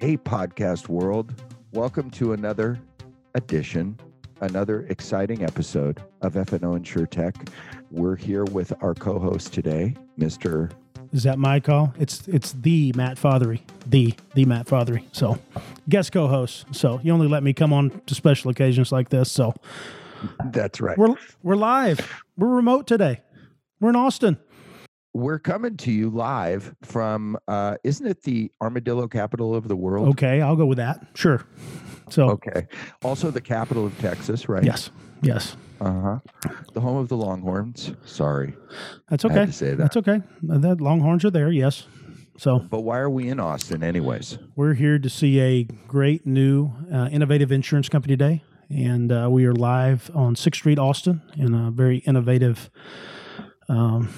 Hey, podcast world. Welcome to another edition, another exciting episode of FNO InsureTech. We're here with our co host today, Mr. Is that my call? It's it's the Matt Fothery, the the Matt Fothery. So, guest co-host. So you only let me come on to special occasions like this. So That's right. we're we're live. We're remote today. We're in Austin. We're coming to you live from, uh, isn't it the armadillo capital of the world? Okay, I'll go with that. Sure. So Okay. Also, the capital of Texas, right? yes, yes, Uh huh. The home of the Longhorns. Sorry. that's I had okay. to say that. That's okay. The Longhorns are there. Yes. So But why are we in Austin, anyways? we're here to see a great new uh, innovative insurance company today, and uh, we are live on Sixth Street, Austin, in a very innovative um,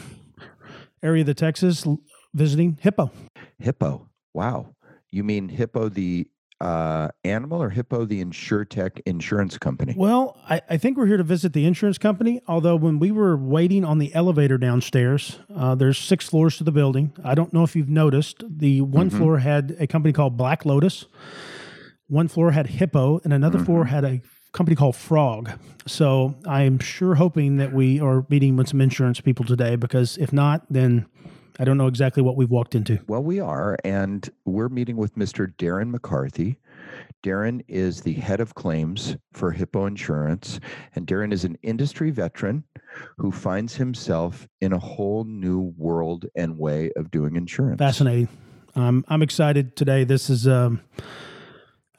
area of the Texas, visiting Hippo. Hippo. Wow. You mean Hippo the uh, animal or Hippo the InsureTech insurance company? Well, I, I think we're here to visit the insurance company. Although when we were waiting on the elevator downstairs, uh, there's six floors to the building. I don't know if you've noticed. The one Mhm. floor had a company called Black Lotus. One floor had Hippo, and another floor had a company called Frog. So I'm sure hoping that we are meeting with some insurance people today. Because if not, then I don't know exactly what we've walked into. Well, we are, and we're meeting with Mr. Darren McCarthy. Darren is the head of claims for Hippo Insurance, and Darren is an industry veteran who finds himself in a whole new world and way of doing insurance. Fascinating. Um, I'm excited today. This is, um,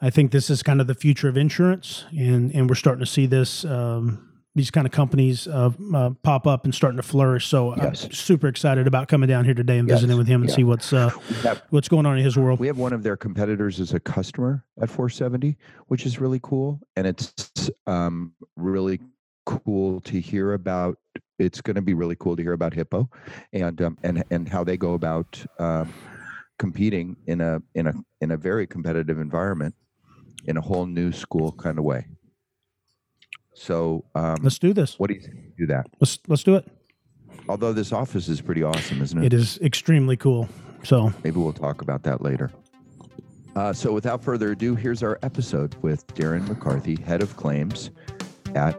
I think this is kind of the future of insurance, and and we're starting to see this. Um, these kind of companies uh, uh, pop up and starting to flourish. So Yes. I'm super excited about coming down here today and Yes. visiting with him and Yeah. see what's uh, have, what's going on in his world. we have one of their competitors as a customer at 470, which is really cool, and it's um, really cool to hear about. It's going to be really cool to hear about Hippo, and um, and and how they go about um, competing in a in a in a very competitive environment, in a whole new school kind of way. So, um, Let's do this. what do you think? Do that. Let's let's do it. Although this office is pretty awesome, isn't it? It is extremely cool. So Maybe we'll talk about that later. Uh, so, without further ado, here's our episode with Darren McCarthy, head of claims at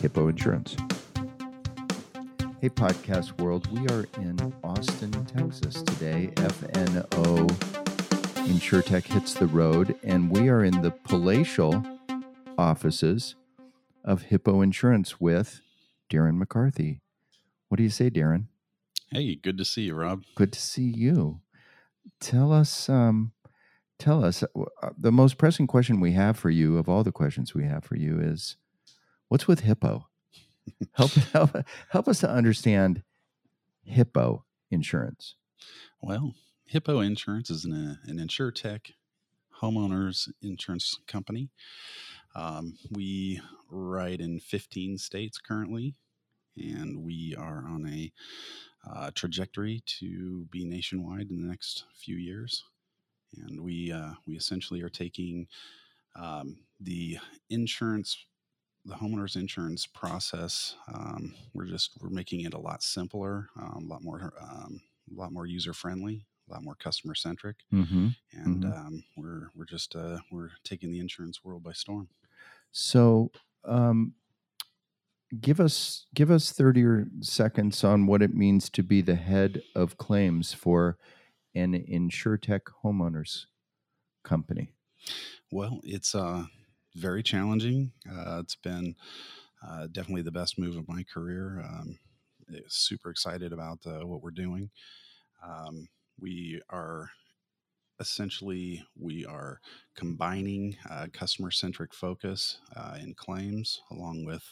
Hippo Insurance. Hey, podcast world. We are in Austin, Texas today. FNO InsureTech hits the road, and we are in the palatial offices of Hippo Insurance with Darren McCarthy. What do you say, Darren? Hey, good to see you, Rob. Good to see you. Tell us, um, tell us uh, the most pressing question we have for you of all the questions we have for you is, what's with Hippo? help, help, help us to understand Hippo insurance. Well, Hippo Insurance is an, uh, an InsureTech homeowners insurance company. Um, we write in 15 states currently, and we are on a uh, trajectory to be nationwide in the next few years. And we uh, we essentially are taking um, the insurance the homeowners insurance process um, we're just we're making it a lot simpler um, a lot more um, a lot more user friendly a lot more customer centric Mm-hmm. and Mhm. um, we're we're just uh, we're taking the insurance world by storm So, um, give us give us thirty or seconds on what it means to be the head of claims for an InsureTech homeowners company. well it's uh very challenging uh, it's been uh, definitely the best move of my career um, eh, super excited about uh, what we're doing um, we are essentially we are combining uh, customer centric focus uh, in claims along with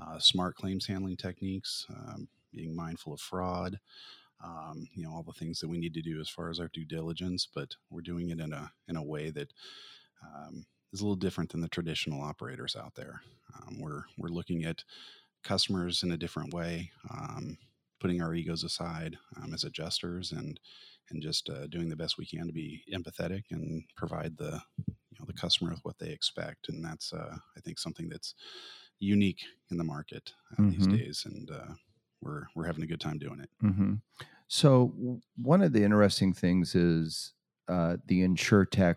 uh, smart claims handling techniques um, being mindful of fraud um, you know all the things that we need to do as far as our due diligence but we're doing it in a in a way that um, is a little different than the traditional operators out there. Um, we're we're looking at customers in a different way um, putting our egos aside um, as adjusters and and just uh, doing the best we can to be empathetic and provide the you know the customer with what they expect and that's uh, i think something that's unique in the market uh, these Mhm. days and uh, we're we're having a good time doing it Mm-hmm. So one of the interesting things is uh, the InsureTech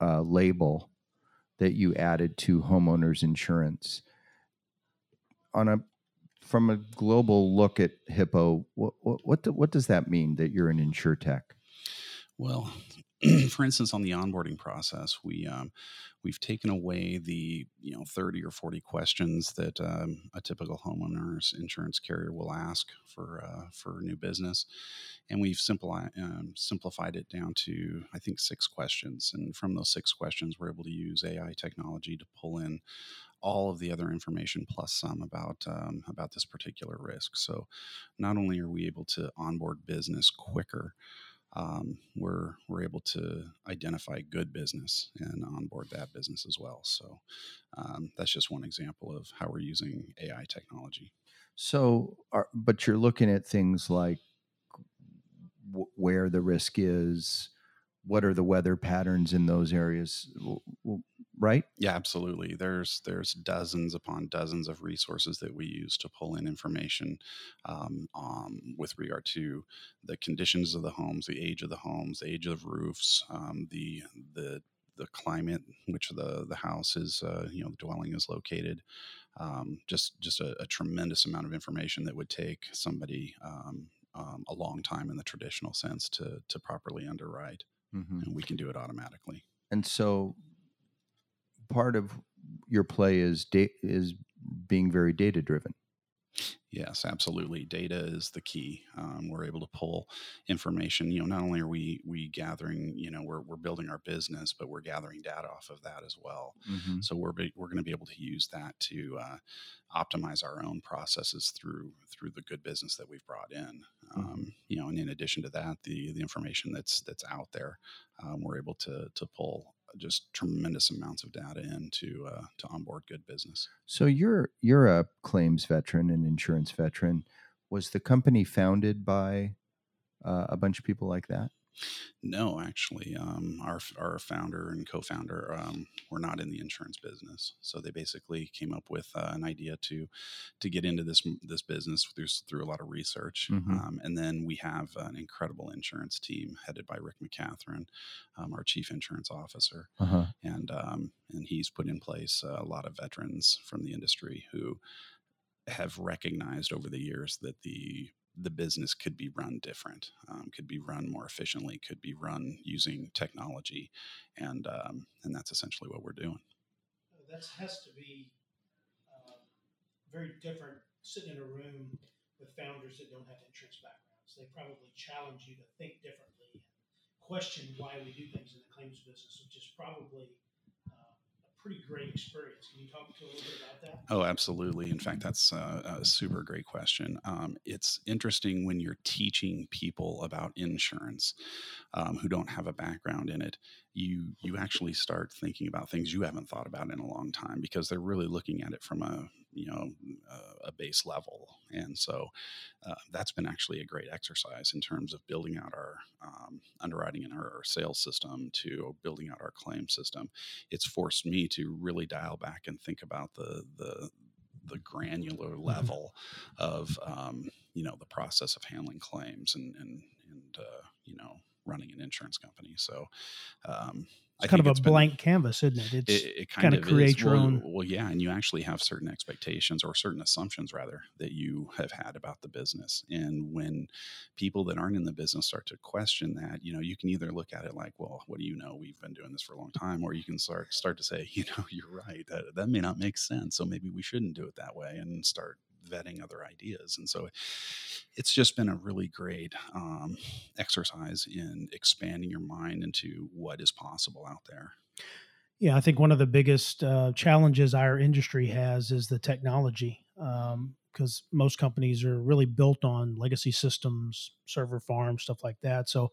uh, label that you added to homeowners insurance. On a from a global look at Hippo, what what what, do, what does that mean that you're an insure tech? Well, for instance, on the onboarding process, we um, we've taken away the you know 30 or 40 questions that um, a typical homeowner's insurance carrier will ask for uh, for new business, and we've simplified um, simplified it down to I think six questions. And from those six questions, we're able to use AI technology to pull in all of the other information plus some about um, about this particular risk. So, not only are we able to onboard business quicker um, we're we're able to identify good business and onboard that business as well. So um, that's just one example of how we're using AI technology. So, are, but you're looking at things like w- where the risk is, what are the weather patterns in those areas, right? Yeah, absolutely. There's there's dozens upon dozens of resources that we use to pull in information um, um, with regard to the conditions of the homes, the age of the homes, the age of roofs, um, the the the climate which the the house is, uh, you know, the dwelling is located. Um, just just a, a, tremendous amount of information that would take somebody um, um, a long time in the traditional sense to to properly underwrite, mm-hmm. and we can do it automatically. And so part of your play is da- is being very data driven. Yes, absolutely. Data is the key. Um, we're able to pull information. You know, not only are we we gathering, you know, we're we're building our business, but we're gathering data off of that as well. Mm-hmm. So we're be, we're going to be able to use that to uh, optimize our own processes through through the good business that we've brought in. Um, you know, and in addition to that, the the information that's that's out there, um, we're able to to pull just tremendous amounts of data in to uh, to onboard good business. So you're you're a claims veteran and insurance veteran. Was the company founded by uh, a bunch of people like that? No, actually, um, our our founder and co-founder um, were not in the insurance business, so they basically came up with uh, an idea to to get into this this business through through a lot of research, mm-hmm. um, and then we have an incredible insurance team headed by Rick McCathron, um, our chief insurance officer, uh-huh. and um, and he's put in place a lot of veterans from the industry who have recognized over the years that the the business could be run different, um, could be run more efficiently, could be run using technology, and um, and that's essentially what we're doing. That has to be uh, very different sitting in a room with founders that don't have insurance backgrounds. They probably challenge you to think differently and question why we do things in the claims business, which is probably pretty great experience. Can you talk to a little bit about that? Oh, absolutely. In fact, that's a, a super great question. Um, it's interesting when you're teaching people about insurance um, who don't have a background in it. You you actually start thinking about things you haven't thought about in a long time because they're really looking at it from a you know a, a base level. And so uh, that's been actually a great exercise in terms of building out our um, underwriting and our, our, sales system to building out our claim system. It's forced me to really dial back and think about the the the granular mm-hmm. level of um, you know the process of handling claims and and and uh, you know running an insurance company. So um, it's kind of a blank been, canvas, isn't it? It's it, it kind, of, create your well, own. Well, yeah, and you actually have certain expectations or certain assumptions, rather, that you have had about the business. And when people that aren't in the business start to question that, you know, you can either look at it like, well, what do you know? We've been doing this for a long time, or you can start start to say, you know, you're right. That, that may not make sense, so maybe we shouldn't do it that way, and start vetting other ideas. And so it's just been a really great um, exercise in expanding your mind into what is possible out there. Yeah, I think one of the biggest uh, challenges our industry has is the technology. because um, most companies are really built on legacy systems, server farms, stuff like that. So,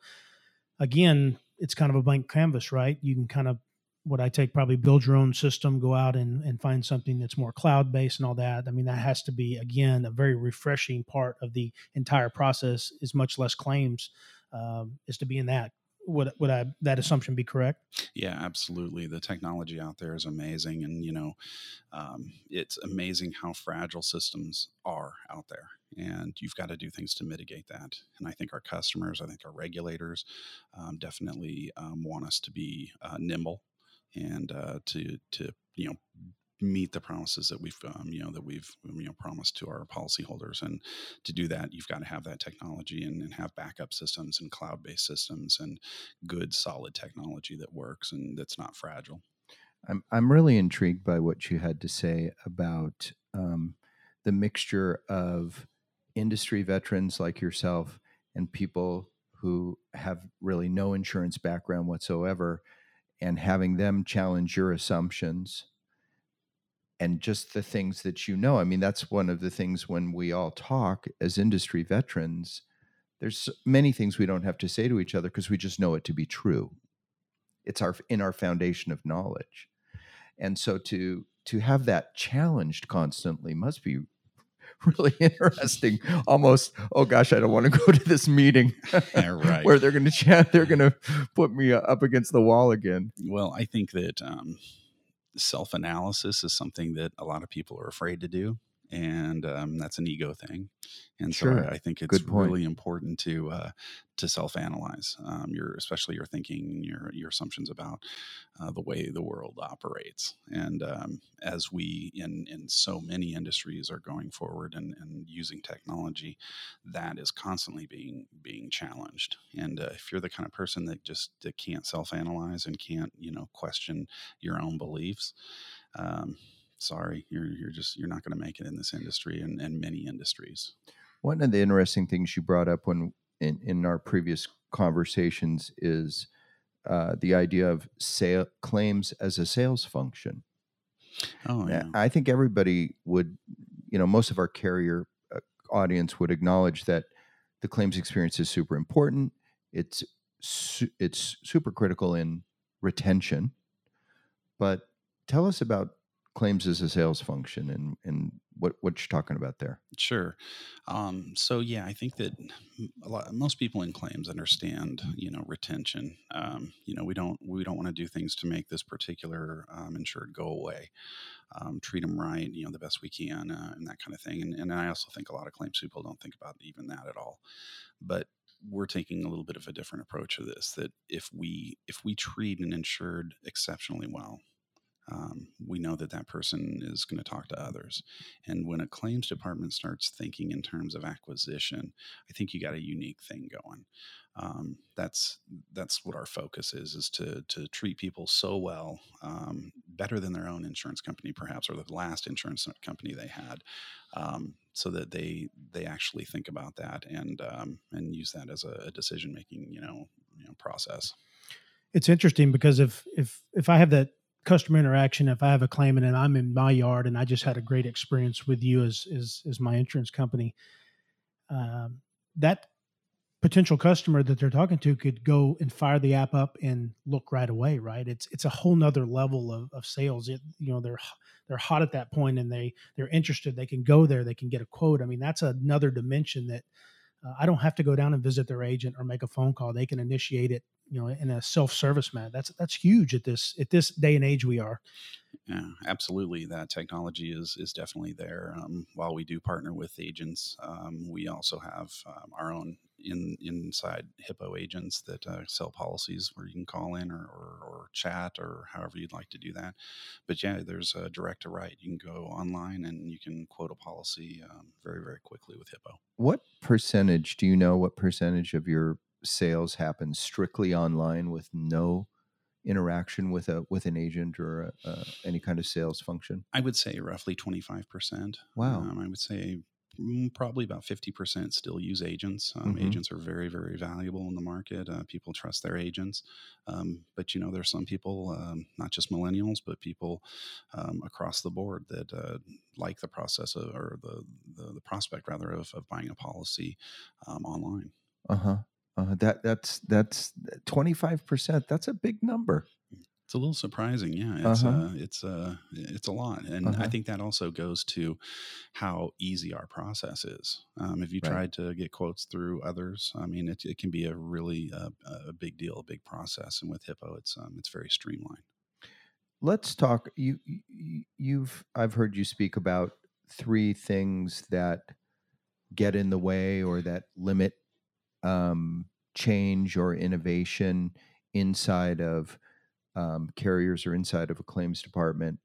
again, it's kind of a blank canvas, right? You can kind of what I take probably build your own system, go out and, and find something that's more cloud based and all that. I mean, that has to be, again, a very refreshing part of the entire process is much less claims um, is to be in that. Would, would I, that assumption be correct? Yeah, absolutely. The technology out there is amazing. And, you know, um, it's amazing how fragile systems are out there and you've got to do things to mitigate that. And I think our customers, I think our regulators, um, definitely um, want us to be uh, nimble and uh, to to you know meet the promises that we've um, you know that we've you know promised to our policyholders. And to do that you've got to have that technology and, and have backup systems and cloud-based systems and good solid technology that works and that's not fragile. I'm I'm really intrigued by what you had to say about um, the mixture of industry veterans like yourself and people who have really no insurance background whatsoever, and having them challenge your assumptions and just the things that you know. I mean, that's one of the things when we all talk as industry veterans. There's many things we don't have to say to each other because we just know it to be true. It's our in our foundation of knowledge and so to to have that challenged constantly must be really interesting. Almost oh gosh i don't want to go to this meeting right. where they're going to chat they're going to put me uh, up against the wall again. Well i think that um, self-analysis is something that a lot of people are afraid to do and um, that's an ego thing. And sure. so I, I think it's really important to uh, to self analyze um, your, especially your thinking, your your assumptions about uh, the way the world operates. And um, as we in in so many industries are going forward and, and using technology, that is constantly being being challenged. And uh, if you're the kind of person that just that can't self analyze and can't you know question your own beliefs. Um, sorry, you're you're just you're not going to make it in this industry and, and many industries. One of the interesting things you brought up when in, in our previous conversations is uh, the idea of sale claims as a sales function. Oh, yeah. I think everybody would, you know, most of our carrier uh, audience would acknowledge that the claims experience is super important. It's su- it's super critical in retention. But tell us about claims as a sales function and and what what you're talking about there. Sure. Um, so yeah i think that lot most people in claims understand you know retention. Um, you know we don't we don't want to do things to make this particular um, insured go away. Um, treat them right you know the best we can uh, and that kind of thing and, and i also think a lot of claims people don't think about even that at all. But we're taking a little bit of a different approach to this that if we if we treat an insured exceptionally well um, we know that that person is going to talk to others. And when a claims department starts thinking in terms of acquisition, I think you got a unique thing going. Um, that's that's what our focus is: is to to treat people so well, um, better than their own insurance company, perhaps, or the last insurance company they had, um, so that they they actually think about that and um, and use that as a, a decision making you know you know process. It's interesting because if if if I have that customer interaction if i have a claimant and i'm in my yard and i just had a great experience with you as as, as my insurance company um, that potential customer that they're talking to could go and fire the app up and look right away right? It's it's a whole nother level of, of sales. It, you know they're they're hot at that point and they they're interested. They can go there. They can get a quote. I mean that's another dimension that uh, I don't have to go down and visit their agent or make a phone call. They can initiate it, you know, in a self-service manner. That's that's huge at this at this day and age we are. Yeah, absolutely. That technology is is definitely there. Um, while we do partner with agents, um, we also have um, our own in inside Hippo agents that uh, sell policies where you can call in or, or, or, chat or however you'd like to do that. But yeah, there's a direct to write. You can go online and you can quote a policy um, very very quickly with Hippo. What percentage do you know? What percentage of your sales happens strictly online with no interaction with a with an agent or a, a, any kind of sales function? I would say roughly twenty five percent. Wow. Um, I would say probably about 50% still use agents. Um, mm-hmm. Agents are very, very valuable in the market. Uh, people trust their agents. Um, but, you know, there's some people, um, not just millennials, but people um, across the board that uh, like the process of, or the, the, the, prospect rather of, of buying a policy um, online. Uh-huh. Uh, that that's that's 25%. That's a big number. It's a little surprising, yeah. It's uh-huh. uh, it's uh, it's a lot, and uh-huh. I think that also goes to how easy our process is. Um, if you right. tried to get quotes through others, I mean, it, it can be a really uh, a big deal, a big process. And with Hippo, it's um, it's very streamlined. Let's talk. You you've I've heard you speak about three things that get in the way or that limit um, change or innovation inside of um, carriers are inside of a claims department,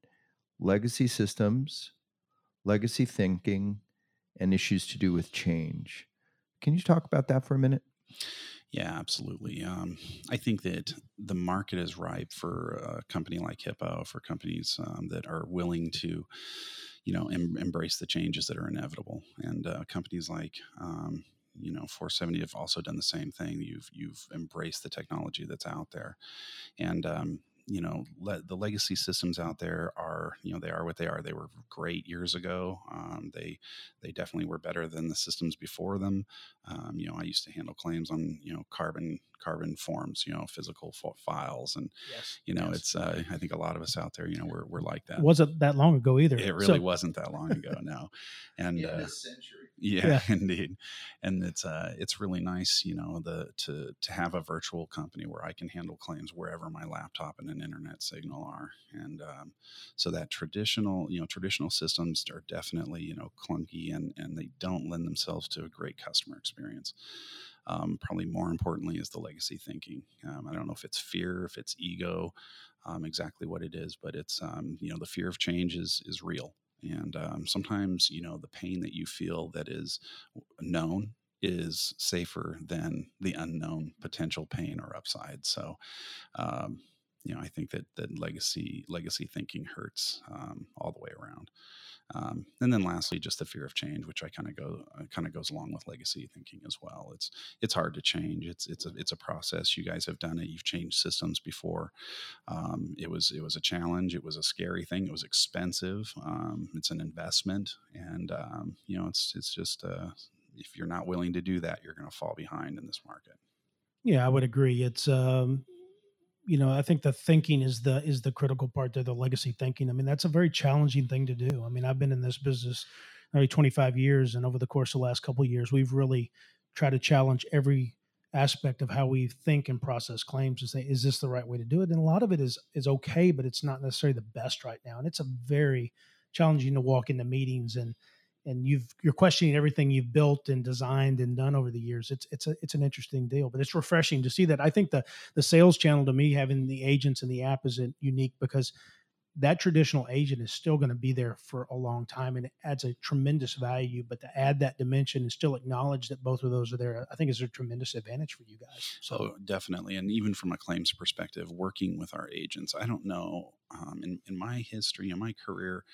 legacy systems, legacy thinking, and issues to do with change. Can you talk about that for a minute? Yeah, absolutely. Um, I think that the market is ripe for a company like Hippo, for companies um, that are willing to, you know, em- embrace the changes that are inevitable. And uh, companies like, um, you know, 470 have also done the same thing. You've you've embraced the technology that's out there, and um, you know le- the legacy systems out there are you know they are what they are. They were great years ago. Um, they they definitely were better than the systems before them. Um, you know i used to handle claims on you know carbon carbon forms you know physical files. And yes. you know yes. it's uh, i think a lot of us out there you know we're, we're like that. Wasn't that long ago either. It really so- wasn't that long ago no. And in uh, this century yeah, yeah, indeed. And it's uh it's really nice, you know, the to to have a virtual company where I can handle claims wherever my laptop and an internet signal are. And um, so that traditional, you know, traditional systems are definitely, you know, clunky and and they don't lend themselves to a great customer experience. Um, probably more importantly is the legacy thinking. Um, I don't know if it's fear, if it's ego, um, exactly what it is, but it's um, you know the fear of change is is real, and um, sometimes, you know, the pain that you feel that is known is safer than the unknown potential pain or upside. So, um, you know, I think that that legacy legacy thinking hurts um, all the way around. Um, and then lastly, just the fear of change, which I kind of go uh, kind of goes along with legacy thinking as well. It's it's hard to change. It's it's a it's a process. You guys have done it. You've changed systems before. Um, it was it was a challenge. It was a scary thing. It was expensive. Um, it's an investment, and um, you know it's it's just uh, if you're not willing to do that, you're going to fall behind in this market. Yeah, I would agree. It's um, you know, I think the thinking is the is the critical part there, the legacy thinking. I mean, that's a very challenging thing to do. I mean, I've been in this business nearly 25 years, and over the course of the last couple years, we've really tried to challenge every aspect of how we think and process claims and say, is this the right way to do it? And a lot of it is is okay, but it's not necessarily the best right now. And it's a very challenging to walk into meetings and and you've you're questioning everything you've built and designed and done over the years. It's it's a it's an interesting deal, but it's refreshing to see that. I think the the sales channel to me having the agents and the app is uh, unique because that traditional agent is still going to be there for a long time and it adds a tremendous value. But to add that dimension and still acknowledge that both of those are there, I think is a tremendous advantage for you guys. So oh, definitely, and even from a claims perspective, working with our agents, I don't know um, in in my history in my career,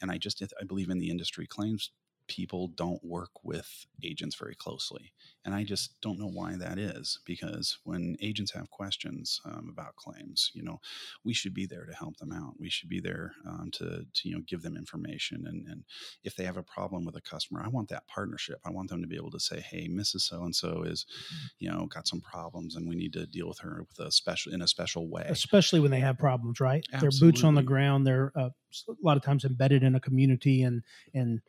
and I just I believe in the industry claims people don't work with agents very closely. And I just don't know why that is because when agents have questions um, about claims, you know, we should be there to help them out. We should be there um, to, to, you know, give them information. And, and if they have a problem with a customer, I want that partnership. I want them to be able to say, hey, Mrs. So and so is, mm-hmm. you know, got some problems and we need to deal with her with a special, in a special way. Especially when they have problems, right? Absolutely. They're boots on the ground. They're uh, a lot of times embedded in a community and, and,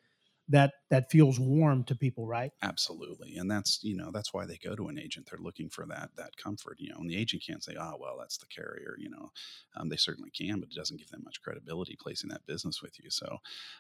that that feels warm to people right absolutely and that's you know that's why they go to an agent they're looking for that that comfort you know and the agent can't say oh well that's the carrier you know um, they certainly can but it doesn't give them much credibility placing that business with you so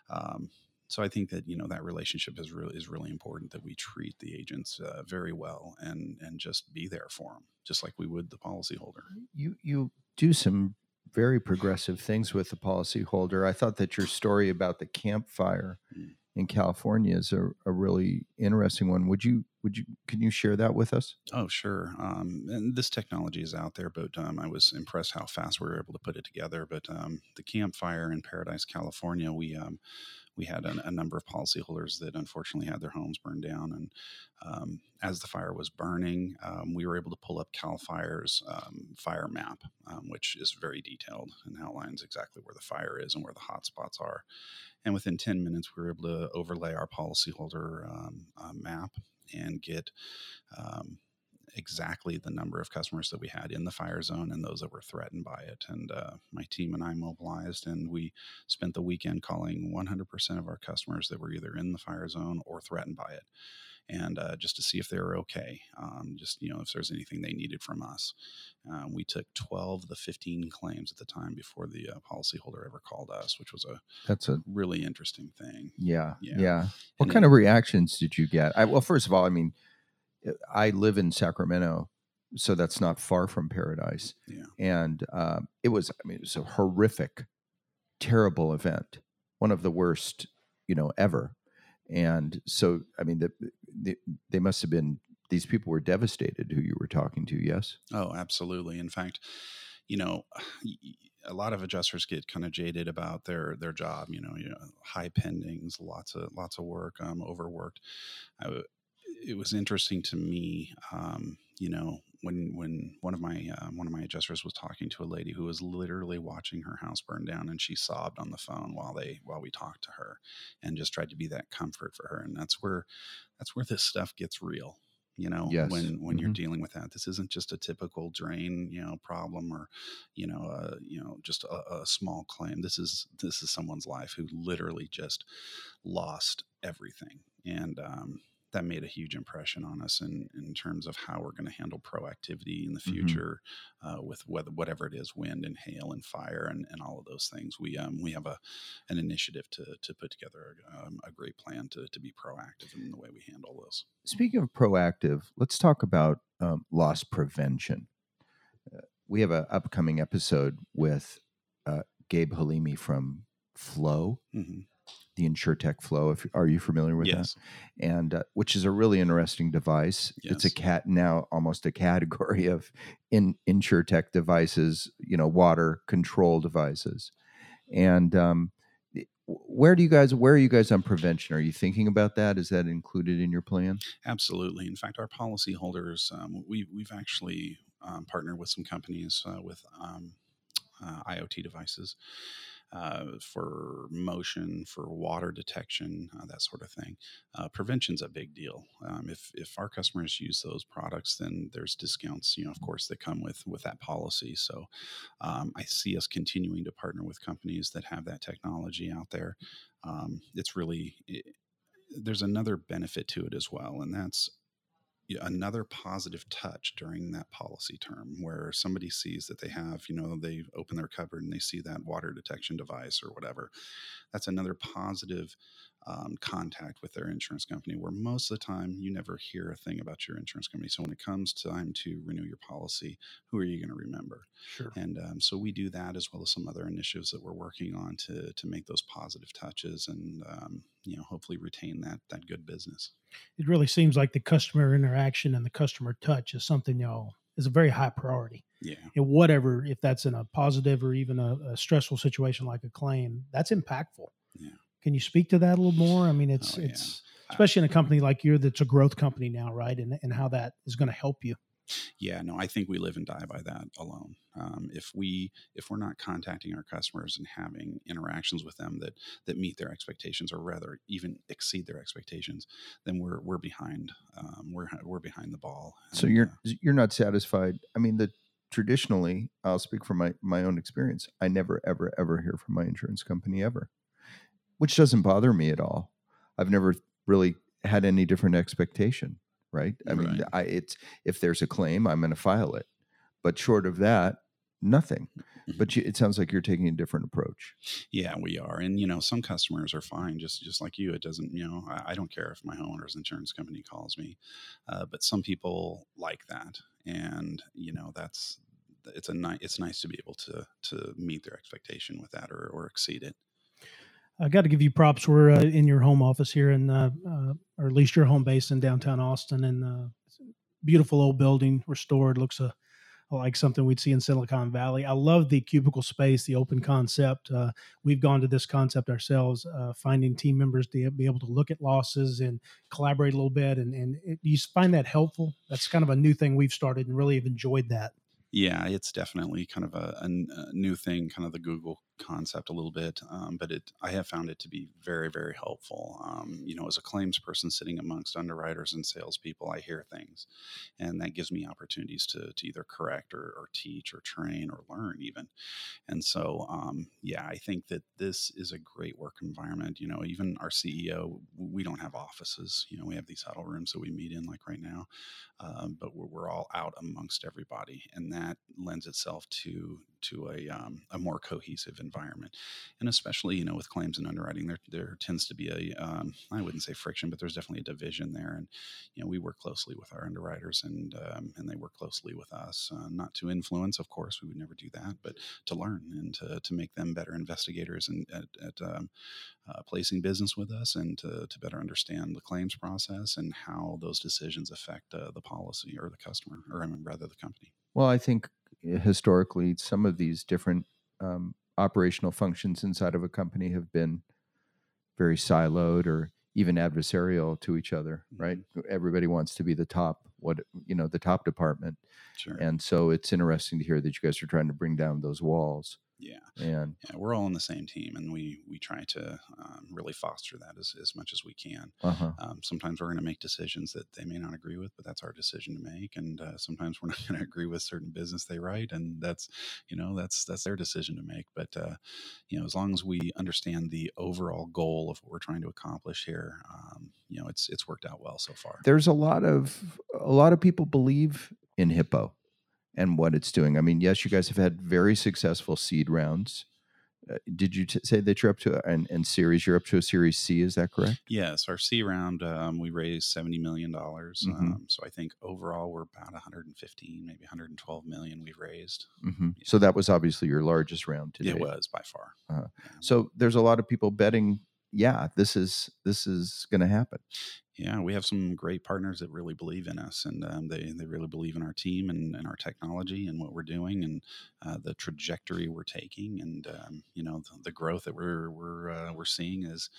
um, so I think that you know that relationship is really is really important that we treat the agents uh, very well and and just be there for them just like we would the policyholder. You you do some very progressive things with the policyholder. I thought that your story about the Camp Fire mm in California is a, a really interesting one. Would you would you can you share that with us? Oh, sure. Um, and this technology is out there, but um, I was impressed how fast we were able to put it together. But um, the Camp Fire in Paradise, California, we um, we had a, a, number of policyholders that unfortunately had their homes burned down. And um, as the fire was burning, um, we were able to pull up Cal Fire's um, fire map, um, which is very detailed and outlines exactly where the fire is and where the hot spots are. And within 10 minutes, we were able to overlay our policyholder um, uh, map and get um, exactly the number of customers that we had in the fire zone and those that were threatened by it. And uh, my team and I mobilized, and we spent the weekend calling 100% of our customers that were either in the fire zone or threatened by it. And uh, just to see if they were okay, um, just you know if there's anything they needed from us. Uh, we took 12 of the 15 claims at the time before the uh, policyholder ever called us, which was a that's a really interesting thing. Yeah, yeah. yeah. What and kind it, of reactions did you get? I, well, first of all, I mean, I live in Sacramento, so that's not far from paradise. Yeah. And uh, it was, I mean, it was a horrific, terrible event, one of the worst, you know, ever. And so, I mean, the, the, they must have been, these people were devastated who you were talking to, yes? Oh, absolutely. In fact, you know, a lot of adjusters get kind of jaded about their their job. You know, you know, high pendings, lots of lots of work, um, overworked. I, it was interesting to me, um, you know, when when one of my uh, one of my adjusters was talking to a lady who was literally watching her house burn down, and she sobbed on the phone while they while we talked to her, and just tried to be that comfort for her. And that's where that's where this stuff gets real you know yes. when when mm-hmm. you're dealing with that this isn't just a typical drain you know problem or you know uh, you know just a, a, small claim this is this is someone's life who literally just lost everything and um, that made a huge impression on us in, in terms of how we're going to handle proactivity in the mm-hmm. future mm-hmm. uh, with whether, whatever it is, wind and hail and fire and, and all of those things. We um, we have a an initiative to, to put together um, a great plan to, to be proactive in the way we handle those. Speaking of proactive, let's talk about um, loss prevention. Uh, we have an upcoming episode with uh, Gabe Halimi from Flo. Mm-hmm the InsureTech Flo. If are you familiar with yes. that? And uh, which is a really interesting device. Yes. It's a cat now almost a category of in InsureTech devices. You know, water control devices. And um, where do you guys where are you guys on prevention? Are you thinking about that? Is that included in your plan? Absolutely. In fact, our policyholders, um, we we've actually um, partnered with some companies uh, with um, uh, IoT devices for motion, for water detection, uh, that sort of thing. Uh, prevention's a big deal. Um, if if our customers use those products, then there's discounts, you know, of course, that come with with that policy. So um, I see us continuing to partner with companies that have that technology out there. Um, it's really it, there's another benefit to it as well, and that's another positive touch during that policy term where somebody sees that they have, you know, they open their cupboard and they see that water detection device or whatever. That's another positive um, contact with their insurance company where most of the time you never hear a thing about your insurance company. So when it comes time to renew your policy, who are you going to remember? Sure. And um, so we do that as well as some other initiatives that we're working on to, to make those positive touches and, um, you know, hopefully retain that, that good business. It really seems like the customer interaction and the customer touch is something y'all is a very high priority. Yeah. And whatever, if that's in a positive or even a, a stressful situation like a claim, that's impactful. Yeah. Can you speak to that a little more? I mean, it's oh, it's especially in a company like you that's a growth company now, right? And and how that is going to help you. Yeah, no, I think we live and die by that alone. Um, if we if we're not contacting our customers and having interactions with them that that meet their expectations or rather even exceed their expectations, then we're we're behind. Um, we're we're behind the ball. So you're uh, you're not satisfied. I mean, the traditionally, I'll speak from my my own experience. I never ever ever hear from my insurance company ever which doesn't bother me at all. I've never really had any different expectation, right? I right. mean, I it's if there's a claim, I'm going to file it, but short of that, nothing. Mm-hmm. But you, it sounds like you're taking a different approach. Yeah, we are, and you know, some customers are fine, just just like you. It doesn't, you know, I, I don't care if my homeowner's insurance company calls me, uh, but some people like that, and you know, that's it's a nice it's nice to be able to to meet their expectation with that or or exceed it. I got to give you props. We're uh, in your home office here, in, uh, uh, or at least your home base in downtown Austin, and uh, beautiful old building, restored. Looks uh, like something we'd see in Silicon Valley. I love the cubicle space, the open concept. Uh, we've gone to this concept ourselves, finding team members to be able to look at losses and collaborate a little bit. And, and it, you find that helpful? That's kind of a new thing we've started and really have enjoyed that. Yeah, it's definitely kind of a, a new thing, kind of the Google concept a little bit, um, but it I have found it to be very very helpful. Um, you know, as a claims person sitting amongst underwriters and salespeople, I hear things, and that gives me opportunities to to either correct or, or teach or train or learn even. And so, um, yeah, I think that this is a great work environment. You know, even our CEO, we don't have offices. You know, we have these huddle rooms that we meet in, like right now, um, but we're, we're all out amongst everybody, and that lends itself to to a, um, a more cohesive environment. And especially, you know, with claims and underwriting, there, there tends to be a um, I wouldn't say friction, but there's definitely a division there. And, you know, we work closely with our underwriters and, um, and they work closely with us, uh, not to influence, of course, we would never do that, but to learn and to, to make them better investigators and at, at um, uh, placing business with us and to, to better understand the claims process and how those decisions affect uh, the policy or the customer, or I mean, rather the company. Well, I think historically, some of these different um, operational functions inside of a company have been very siloed or even adversarial to each other, right? Everybody wants to be the top, what you know, the top department, Sure. and so it's interesting to hear that you guys are trying to bring down those walls. yeah. And Yeah. We're all on the same team and we, we try to um, really foster that as, as much as we can. uh huh, Um, sometimes we're going to make decisions that they may not agree with, but that's our decision to make. And uh, sometimes we're not going to agree with certain business they write, and that's you know that's that's their decision to make. But uh, you know, as long as we understand the overall goal of what we're trying to accomplish here, um, you know, it's it's worked out well so far. there's a lot of a lot of people believe in Hippo and what it's doing. I mean, yes, you guys have had very successful seed rounds. Uh, did you t- say that you're up to and, and series? You're up to a Series C, is that correct? Yes, our C round um, we raised seventy million dollars. Mhm. Um, so I think overall we're about one hundred and fifteen, maybe one hundred and twelve million we've raised. hmm So that was obviously your largest round today. It was by far. Uh-huh. Yeah. So there's a lot of people betting. Yeah, this is this is going to happen. yeah, we have some great partners that really believe in us, and um, they they really believe in our team and, and our technology and what we're doing and uh, the trajectory we're taking, and um, you know the, the growth that we're we're uh, we're seeing is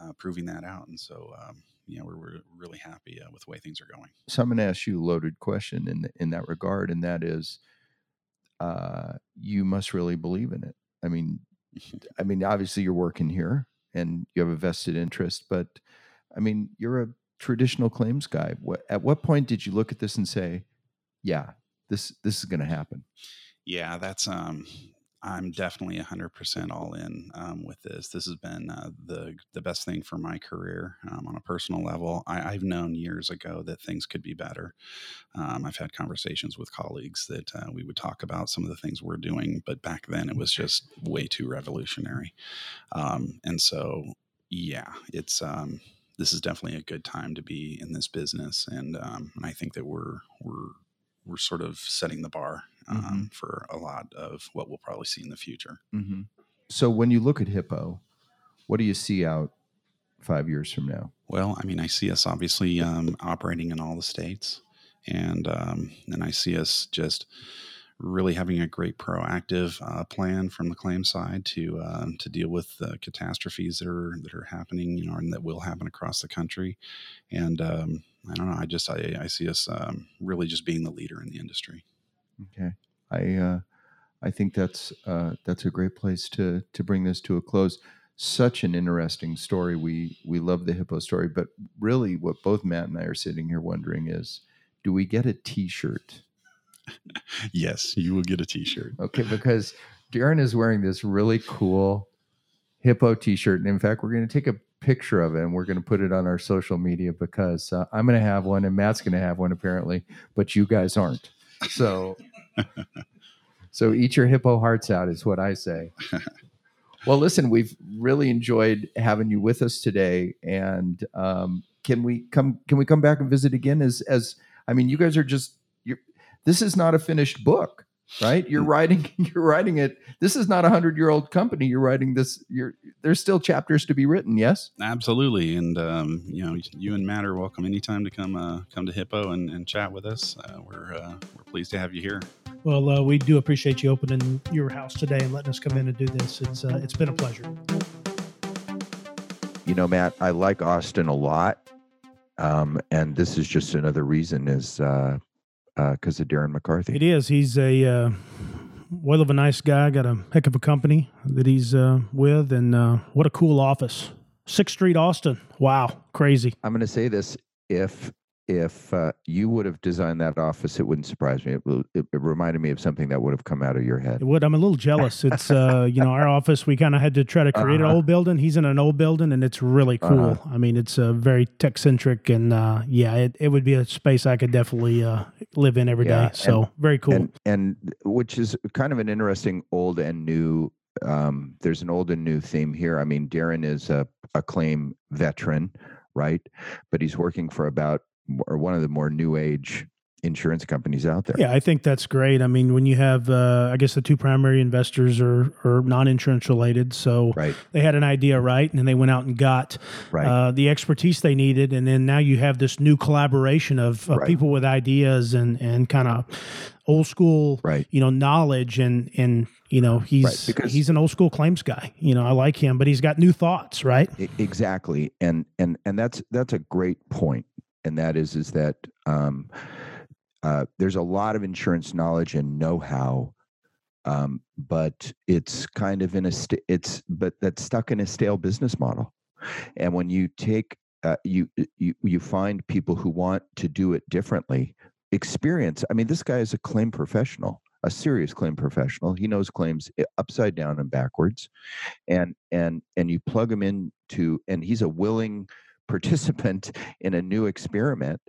uh, proving that out. And so, um, you know, we're, we're really happy uh, with the way things are going. So I'm going to ask you a loaded question in in that regard, and that is, uh, you must really believe in it. I mean, I mean, obviously you're working here and you have a vested interest, but I mean, you're a traditional claims guy. What, at what point did you look at this and say, "Yeah, this this is going to happen"? Yeah, that's um I'm definitely 100% all in um, with this. This has been uh, the the best thing for my career um, on a personal level. I, I've known years ago that things could be better. Um, I've had conversations with colleagues that uh, we would talk about some of the things we're doing, but back then it was just way too revolutionary. Um, and so, yeah, it's um, this is definitely a good time to be in this business, and um, and I think that we're we're we're sort of setting the bar um, for a lot of what we'll probably see in the future. Mm-hmm. So when you look at Hippo, what do you see out five years from now? Well, I mean, I see us obviously um, operating in all the states, and um, and I see us just really having a great proactive uh, plan from the claim side to um, to deal with the catastrophes that are that are happening, you know, and that will happen across the country. And um, I don't know, I just I, I see us um, really just being the leader in the industry. Okay, I uh, I think that's uh, that's a great place to to bring this to a close. Such an interesting story. We we love the hippo story, but really, what both Matt and I are sitting here wondering is, do we get a T-shirt? Yes, you will get a T-shirt. Okay, because Darren is wearing this really cool hippo T-shirt, and in fact, we're going to take a picture of it and we're going to put it on our social media because uh, I'm going to have one and Matt's going to have one apparently, but you guys aren't. So, so eat your hippo hearts out is what I say. Well, listen, we've really enjoyed having you with us today, and um, can we come? Can we come back and visit again? As as I mean, you guys are just. This is not a finished book, right? You're writing. You're writing it. This is not a hundred year old company. You're writing this. You're there's still chapters to be written. Yes. Absolutely, and um, you know, you and Matt are welcome anytime to come uh, come to Hippo and, and chat with us. Uh, we're uh, we're pleased to have you here. Well, uh, we do appreciate you opening your house today and letting us come in and do this. It's uh, it's been a pleasure. You know, Matt, I like Austin a lot, um, and this is just another reason is because uh, uh, of Darren McCarthy. It is. He's a uh, well of a nice guy. Got a heck of a company that he's uh, with, and uh, what a cool office. Sixth Street, Austin. Wow, crazy. I'm going to say this: if if uh, you would have designed that office, it wouldn't surprise me. It, it, it, reminded me of something that would have come out of your head. It would. I'm a little jealous. It's uh, you know our office. We kind of had to try to create uh-huh. an old building. He's in an old building, and it's really cool. Uh-huh. I mean, it's uh, very tech centric, and uh, yeah, it, it would be a space I could definitely uh, live in every yeah, day. So and, very cool. And, and which is kind of an interesting old and new um, there's an old and new theme here. I mean, Darren is a, a claim veteran, right? But he's working for about or one of the more new age insurance companies out there. Yeah, I think that's great. I mean, when you have, uh, I guess the two primary investors are are non-insurance related, so right. they had an idea, right, and then they went out and got right. uh, the expertise they needed, and then now you have this new collaboration of, of right. people with ideas and and kind of old school, right. you know, knowledge and and you know he's he's an old school claims guy. You know, I like him, but he's got new thoughts, right? Exactly, and and and that's that's a great point, and that is is that. Um, uh, there's a lot of insurance knowledge and know-how um, but it's kind of in a st- it's but that's stuck in a stale business model and when you take uh, you you you find people who want to do it differently experience i mean this guy is a claim professional a serious claim professional he knows claims eh, upside down and backwards and and and you plug him into and he's a willing participant in a new experiment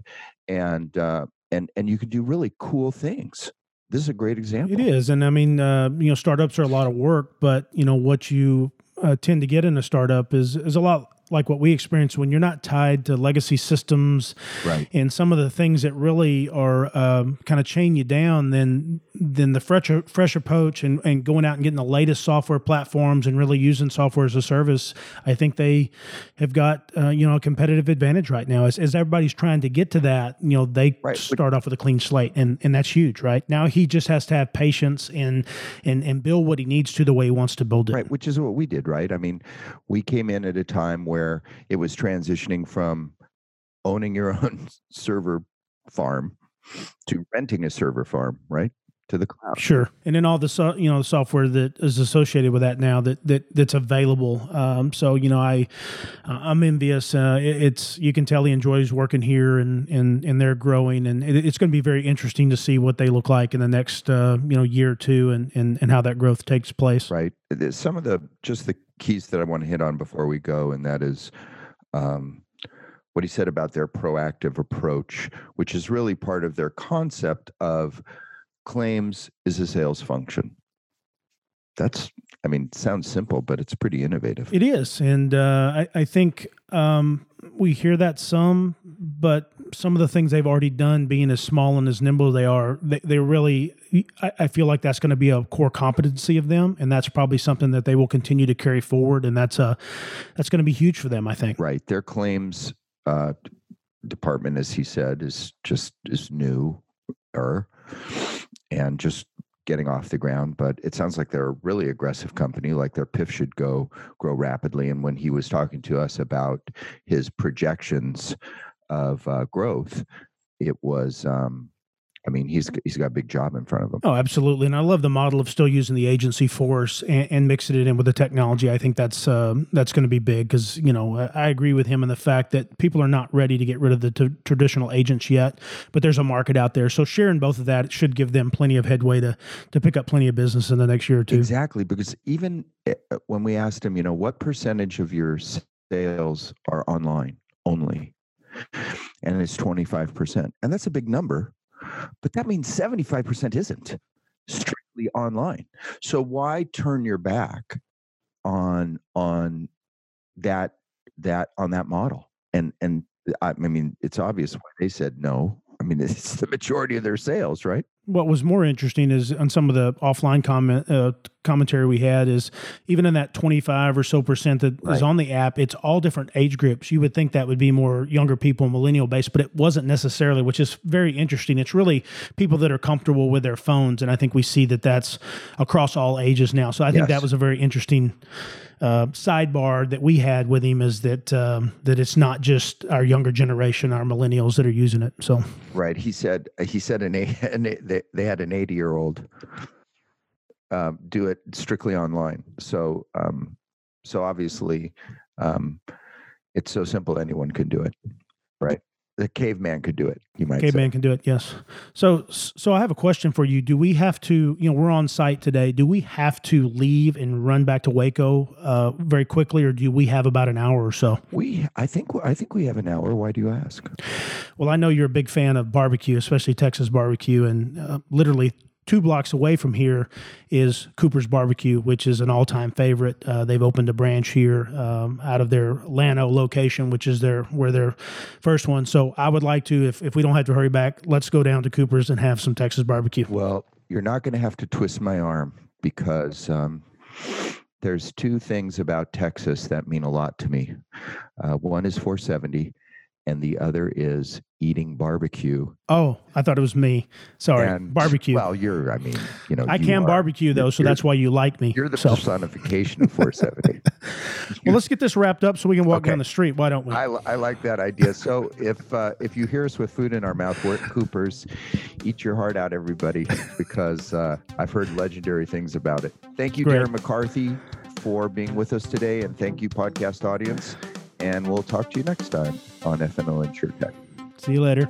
and uh, and and you can do really cool things. This is a great example. it is and i mean uh, you know startups are a lot of work but you know what you uh, tend to get in a startup is is a lot like what we experience when you're not tied to legacy systems right. and some of the things that really are um, kind of chain you down, then then the fresh fresh approach and, and going out and getting the latest software platforms and really using software as a service, I think they have got uh, you know a competitive advantage right now. As, as everybody's trying to get to that, you know they right. start off with a clean slate, and and that's huge, right? Now he just has to have patience and and and build what he needs to the way he wants to build it. Right, which is what we did, right? I mean, we came in at a time where where it was transitioning from owning your own server farm to renting a server farm, right? To the cloud. Sure, and then all the so, you know the software that is associated with that now that that that's available. Um, so you know I I'm envious. Uh, it, it's you can tell he enjoys working here and and and they're growing, and it, it's going to be very interesting to see what they look like in the next uh, you know year or two, and and and how that growth takes place. Right. Some of the just the keys that I want to hit on before we go, and that is um, what he said about their proactive approach, which is really part of their concept of claims is a sales function. That's, I mean, sounds simple, but it's pretty innovative. It is, and uh, I, I think um, we hear that some, but some of the things they've already done, being as small and as nimble as they are, they, they really, I, I, feel like that's going to be a core competency of them, and that's probably something that they will continue to carry forward, and that's a, that's going to be huge for them, I think. Right, their claims uh, department, as he said, is just is new, and just getting off the ground, but it sounds like they're a really aggressive company. Like their PIF should go grow rapidly. And when he was talking to us about his projections of uh, growth, it was um, I mean, he's he's got a big job in front of him. Oh, absolutely, and I love the model of still using the agency force and, and mixing it in with the technology. I think that's uh, that's going to be big because you know I, agree with him in the fact that people are not ready to get rid of the t- traditional agents yet, but there's a market out there. So sharing both of that should give them plenty of headway to to pick up plenty of business in the next year or two. Exactly, because even eh, uh, when we asked him, you know, what percentage of your sales are online only, and it's twenty five percent, and that's a big number but that means 75% isn't strictly online. So why turn your back on on that that on that model? And and I, I mean it's obvious why they said no. I mean it's the majority of their sales, right? What was more interesting is on some of the offline comment uh, commentary we had is even in that 25 or so percent that right. is on the app it's all different age groups you would think that would be more younger people millennial based but it wasn't necessarily which is very interesting it's really people that are comfortable with their phones and i think we see that that's across all ages now so i think yes. that was a very interesting uh, sidebar that we had with him is that um, that it's not just our younger generation, our millennials that are using it. So right, he said he said an, an they, they had an eighty year old um, do it strictly online. So um, so obviously um, it's so simple anyone can do it, right? The caveman could do it. You might Caveman say. can do it. Yes. So, so I have a question for you. Do we have to? You know, we're on site today. Do we have to leave and run back to Waco uh, very quickly, or do we have about an hour or so? We, I think, I think we have an hour. Why do you ask? Well, I know you're a big fan of barbecue, especially Texas barbecue, and uh, literally two blocks away from here is Cooper's Barbecue, which is an all-time favorite. Uh, they've opened a branch here um, out of their Llano location, which is their where their first one. So I would like to, if if we don't have to hurry back, let's go down to Cooper's and have some Texas barbecue. Well, you're not going to have to twist my arm because um, there's two things about Texas that mean a lot to me. Uh, one is 470, and the other is eating barbecue. Oh, I thought it was me. Sorry, and, barbecue. Well, you're, I mean, you know, I you can are- barbecue though, so that's why you like me. You're the so, personification of 470. well, let's get this wrapped up so we can walk Okay. down the street. Why don't we? I, I like that idea. So if uh, if you hear us with food in our mouth, we're at Cooper's. Eat your heart out, everybody, because uh, I've heard legendary things about it. Thank you, Great. Darren McCarthy, for being with us today, and thank you, podcast audience. And we'll talk to you next time on FNO InsureTech. See you later.